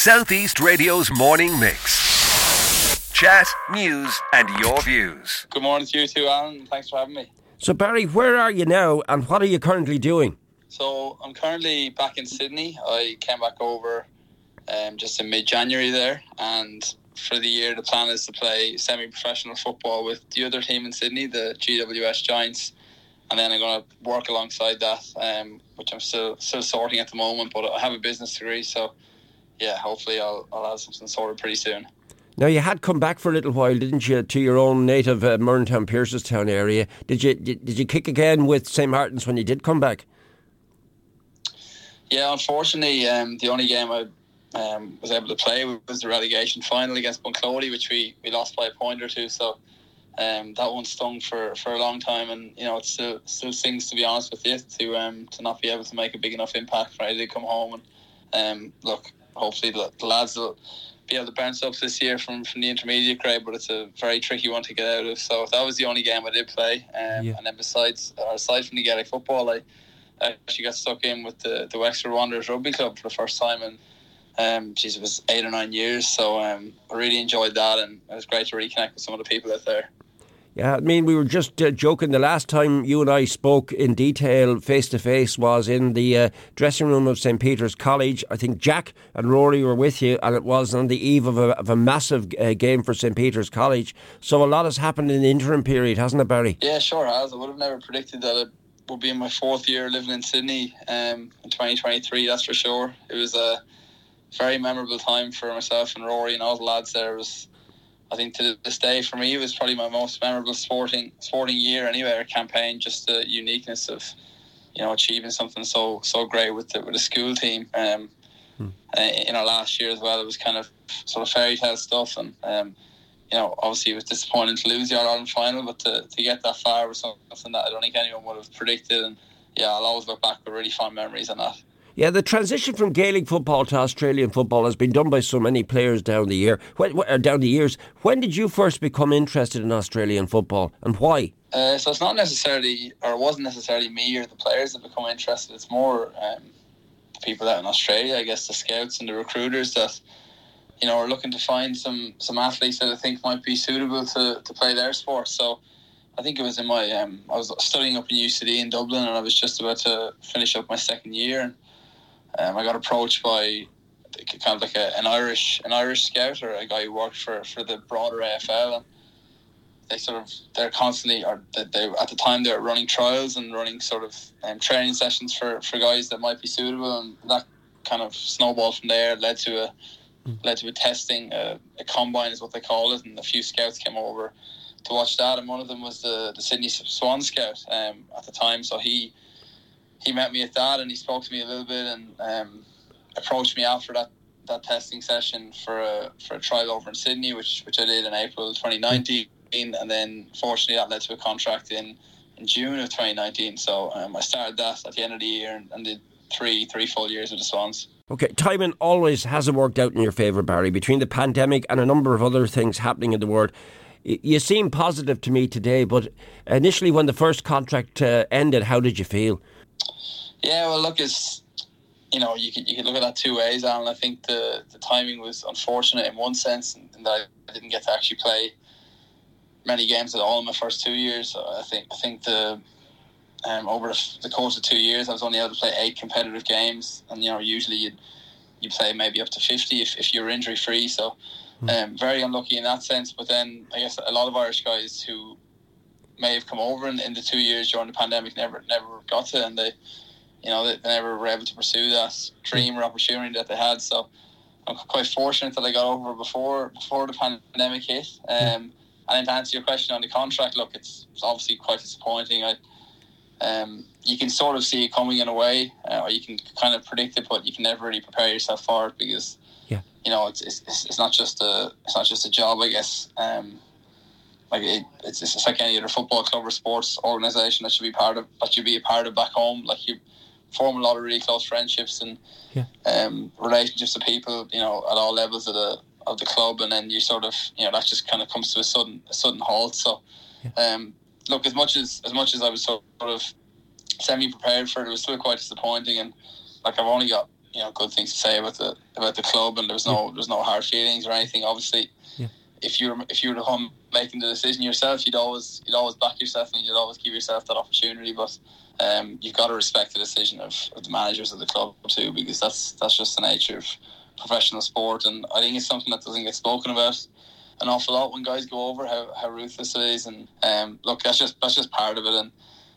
Southeast Radio's morning mix. Chat, news, and your views. Good morning to you too, Alan. Thanks for having me. So, Barry, where are you now and what are you currently doing? So, I'm currently back in Sydney. I came back over um, just in mid January there, and for the year, the plan is to play semi professional football with the other team in Sydney, the GWS Giants. And then I'm going to work alongside that, um, which I'm still still sorting at the moment. But I have a business degree, so yeah, hopefully I'll, I'll have something sorted pretty soon. Now you had come back for a little while, didn't you, to your own native uh, Murrintown, Piercestown area? Did you did, did you kick again with St Martin's when you did come back? Yeah, unfortunately, um, the only game I um, was able to play was the relegation final against Bunclody, which we, we lost by a point or two. So um, that one stung for, for a long time, and you know it still still stings to be honest with you to um, to not be able to make a big enough impact for to come home. And um, look, hopefully the, the lads will be able to bounce up this year from, from the intermediate grade, but it's a very tricky one to get out of. So that was the only game I did play. Um, yeah. And then besides, or aside from the Gaelic football, I actually got stuck in with the, the Wexford Wanderers Rugby Club for the first time. And um, geez, it was eight or nine years. So um, I really enjoyed that, and it was great to reconnect with some of the people out there. Yeah, I mean, we were just uh, joking. The last time you and I spoke in detail, face to face, was in the uh, dressing room of St Peter's College. I think Jack and Rory were with you, and it was on the eve of a, of a massive uh, game for St Peter's College. So a lot has happened in the interim period, hasn't it, Barry? Yeah, sure has. I would have never predicted that it would be in my fourth year living in Sydney um, in 2023, that's for sure. It was a very memorable time for myself and Rory and all the lads there. It was I think to this day for me it was probably my most memorable sporting sporting year anyway. Campaign, just the uniqueness of you know achieving something so so great with the with the school team. Um, hmm. uh, in our last year as well, it was kind of sort of fairy tale stuff, and um, you know obviously it was disappointing to lose the Ireland final, but to, to get that far was something that I don't think anyone would have predicted, and yeah, I'll always look back with really fond memories on that. Yeah, the transition from Gaelic football to Australian football has been done by so many players down the year. When, uh, down the years, when did you first become interested in Australian football, and why? Uh, so it's not necessarily, or it wasn't necessarily me or the players that become interested. It's more um, the people out in Australia, I guess, the scouts and the recruiters that you know are looking to find some some athletes that I think might be suitable to, to play their sport. So. I think it was in my um, I was studying up in UCD in Dublin, and I was just about to finish up my second year, and um, I got approached by kind of like a, an Irish an Irish scout or a guy who worked for, for the broader AFL. And they sort of they're constantly or they at the time they were running trials and running sort of um, training sessions for, for guys that might be suitable, and that kind of snowballed from there. Led to a mm. led to a testing uh, a combine is what they call it, and a few scouts came over to watch that, and one of them was the the Sydney Swan scout um, at the time. So he he met me at that and he spoke to me a little bit and um, approached me after that, that testing session for a for a trial over in Sydney, which which I did in April 2019, and then fortunately that led to a contract in in June of 2019. So um, I started that at the end of the year and, and did three three full years with the Swans. Okay, timing always hasn't worked out in your favour, Barry. Between the pandemic and a number of other things happening in the world, you seem positive to me today. But initially, when the first contract uh, ended, how did you feel? Yeah, well, look, it's you know you can you can look at that two ways, Alan. I think the the timing was unfortunate in one sense, and, that I didn't get to actually play many games at all in my first two years. So I think I think the um, over the course of two years, I was only able to play eight competitive games, and you know usually you you play maybe up to fifty if, if you're injury free. So hmm. um, very unlucky in that sense. But then I guess a lot of Irish guys who may have come over in, in the two years during the pandemic never never got to, and they you know, they, never were able to pursue that dream or opportunity that they had. So I'm quite fortunate that I got over before before the pandemic hit. Um, and then to answer your question on the contract, look, it's, it's obviously quite disappointing. I, um, you can sort of see it coming in a way, uh, or you can kind of predict it, but you can never really prepare yourself for it because, yeah. you know, it's, it's, it's not just a it's not just a job, I guess. Um, like it, it's, it's like any other football club or sports organization that should be part of that should be a part of back home. Like you, form a lot of really close friendships and yeah. um, relationships with people, you know, at all levels of the of the club, and then you sort of, you know, that just kind of comes to a sudden a sudden halt. So, yeah. um, look, as much as as much as I was sort of semi prepared for it, it was still quite disappointing, and like I've only got you know good things to say about the about the club, and there was no there's no hard feelings or anything. Obviously, yeah. if you were if you were the home making the decision yourself, you'd always you'd always back yourself and you'd always give yourself that opportunity. But um, you've got to respect the decision of, of the managers of the club too, because that's that's just the nature of professional sport, and I think it's something that doesn't get spoken about an awful lot when guys go over how, how ruthless it is and um, look that's just that's just part of it and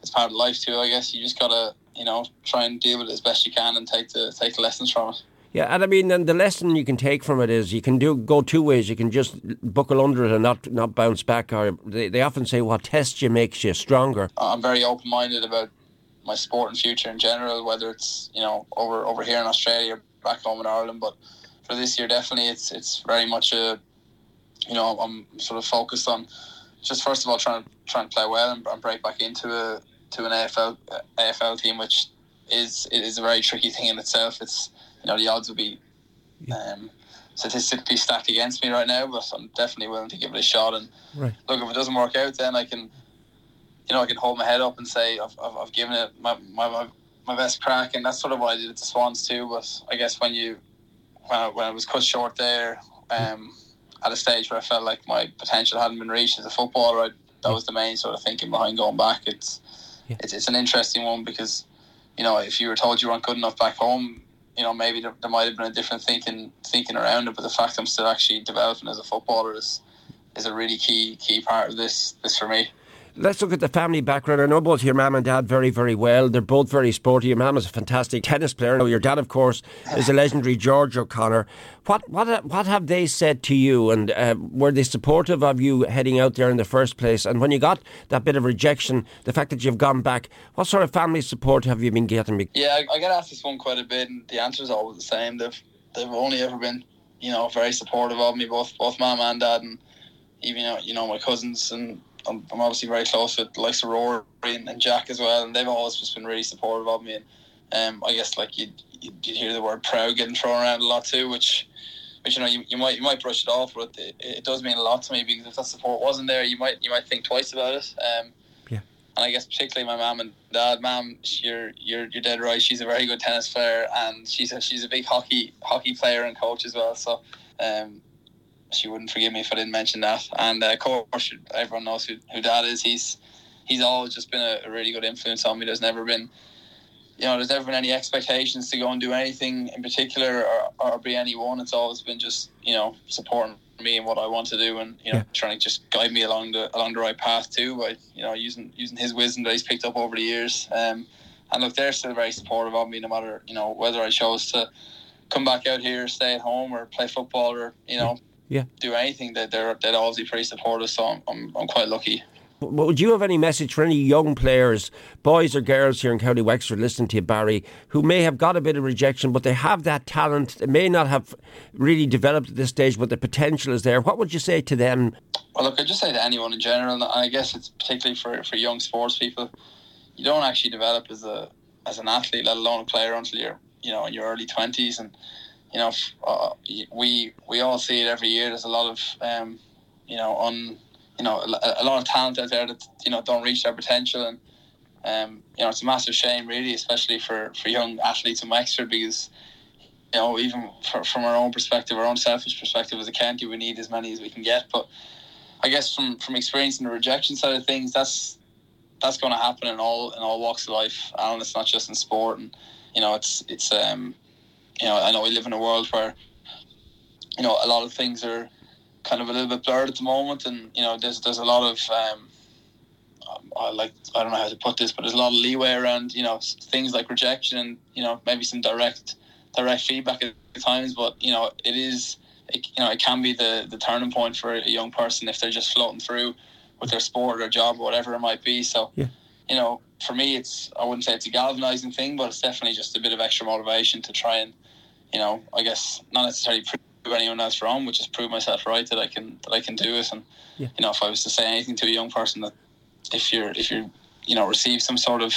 it's part of life too I guess you just gotta you know try and deal with it as best you can and take the take the lessons from it yeah, and I mean, and the lesson you can take from it is you can do go two ways. You can just buckle under it and not not bounce back. Or they, they often say, "What tests you makes you stronger." I'm very open minded about my sport and future in general, whether it's you know over over here in Australia or back home in Ireland. But for this year, definitely, it's it's very much a you know, I'm sort of focused on just first of all trying to try and play well and, and break back into a to an AFL AFL team, which is it is a very tricky thing in itself. It's you know the odds will be um, statistically stacked against me right now, but I'm definitely willing to give it a shot. And right. look, if it doesn't work out, then I can you know I can hold my head up and say I've, I've, I've given it my, my my best crack, and that's sort of what I did at the Swans too. But I guess when you when I, when I was cut short there. Um, at a stage where I felt like my potential hadn't been reached as a footballer. I, that was the main sort of thinking behind going back. It's, yeah. it's it's an interesting one because you know if you were told you weren't good enough back home, you know maybe there, there might have been a different thinking thinking around it. But the fact I'm still actually developing as a footballer is is a really key key part of this this for me. Let's look at the family background. I know both your mum and dad very, very well. They're both very sporty. Your mum is a fantastic tennis player. Your dad, of course, is a legendary George O'Connor. What what what have they said to you? And uh, were they supportive of you heading out there in the first place? And when you got that bit of rejection, the fact that you've gone back, what sort of family support have you been getting? Yeah, I, I get asked this one quite a bit, and the answer is always the same. They've they've only ever been, you know, very supportive of me, both both mum and dad, and even you know my cousins and I'm, I'm obviously very close with the likes of Rory and, and, Jack as well, and they've always just been really supportive of me. And um, I guess like you you hear the word proud getting thrown around a lot too, which which you know you, you might you might brush it off, but it, it does mean a lot to me because if that support wasn't there, you might you might think twice about it. Um, yeah. And I guess particularly my mum and dad. Mum, you're you're you're dead right. She's a very good tennis player, and she's a, she's a big hockey hockey player and coach as well. So um, she wouldn't forgive me if I didn't mention that. And uh, of course, everyone knows who, who Dad is. He's he's always just been a, a, really good influence on me. There's never been, you know, there's never been any expectations to go and do anything in particular or, or be anyone. It's always been just you know supporting me and what I want to do, and you know, yeah. trying to just guide me along the along the right path too. By you know using using his wisdom that he's picked up over the years. Um, and look, they're still very supportive of me, no matter you know whether I chose to come back out here, stay at home, or play football, or you know yeah. do anything, that they're they're obviously pretty supportive. So I'm, I'm, I'm quite lucky. Would you have any message for any young players, boys or girls here in County Wexford, listening to you, Barry, who may have got a bit of rejection, but they have that talent, they may not have really developed at this stage, but the potential is there? What would you say to them? Well, look, I'd just say to anyone in general, and I guess it's particularly for, for young sports people, you don't actually develop as a as an athlete, let alone a player, until you're you know in your early twenties, and you know, uh, we we all see it every year. There's a lot of um, you know, on you know, a, a, lot of talent out there that you know don't reach their potential, and um, you know, it's a massive shame, really, especially for for young athletes in Wexford, because you know, even for, from our own perspective, our own selfish perspective as a county, we need as many as we can get. But I guess from from experiencing the rejection side of things, that's that's going to happen in all in all walks of life, and it's not just in sport. And you know, it's it's um you know, I know we live in a world where, you know, a lot of things are kind of a little bit blurred at the moment, and you know, there's there's a lot of um, I like I don't know how to put this, but there's a lot of leeway around you know things like rejection and you know maybe some direct direct feedback at times, but you know it is it, you know it can be the the turning point for a young person if they're just floating through with their sport or job or whatever it might be. So yeah. you know for me it's I wouldn't say it's a galvanizing thing, but it's definitely just a bit of extra motivation to try and you know, I guess not necessarily prove anyone else wrong, but just prove myself right that I can that I can do it. And yeah. you know, if I was to say anything to a young person that if you're if you're you know receive some sort of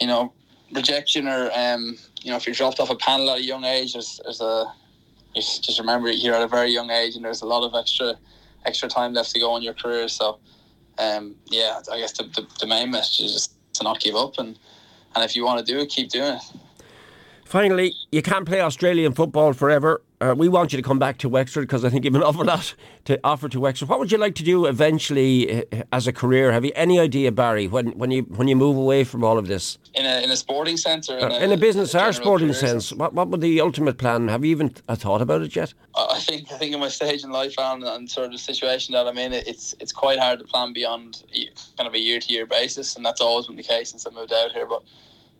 you know rejection or um, you know if you're dropped off a panel at a young age, there's, there's a just remember you're at a very young age and there's a lot of extra extra time left to go in your career. So um, yeah, I guess the, the, the main message is just to not give up and and if you want to do it, keep doing it. Finally, you can't play Australian football forever. Uh, we want you to come back to Wexford because I think you've an awful lot to offer to Wexford. What would you like to do eventually uh, as a career? Have you any idea, Barry, when, when you when you move away from all of this? In a, in a sporting sense or in, uh, a, in a business a or sporting sense? What, what would the ultimate plan? Have you even thought about it yet? I think I think in my stage in life and, and sort of the situation that I'm in, it's it's quite hard to plan beyond kind of a year to year basis, and that's always been the case since I moved out here. But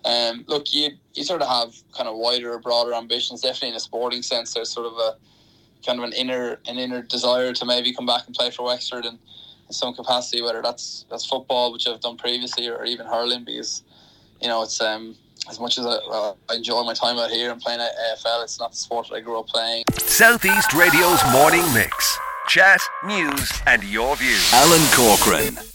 um, look, you you sort of have kind of wider, broader ambitions. Definitely in a sporting sense, there's sort of a kind of an inner an inner desire to maybe come back and play for Wexford in, in some capacity, whether that's that's football, which I've done previously, or even hurling, because you know it's um as much as I, well, I enjoy my time out here and playing at AFL, it's not the sport that I grew up playing. Southeast Radio's morning mix. Chat, news, and your views. Alan Corcoran.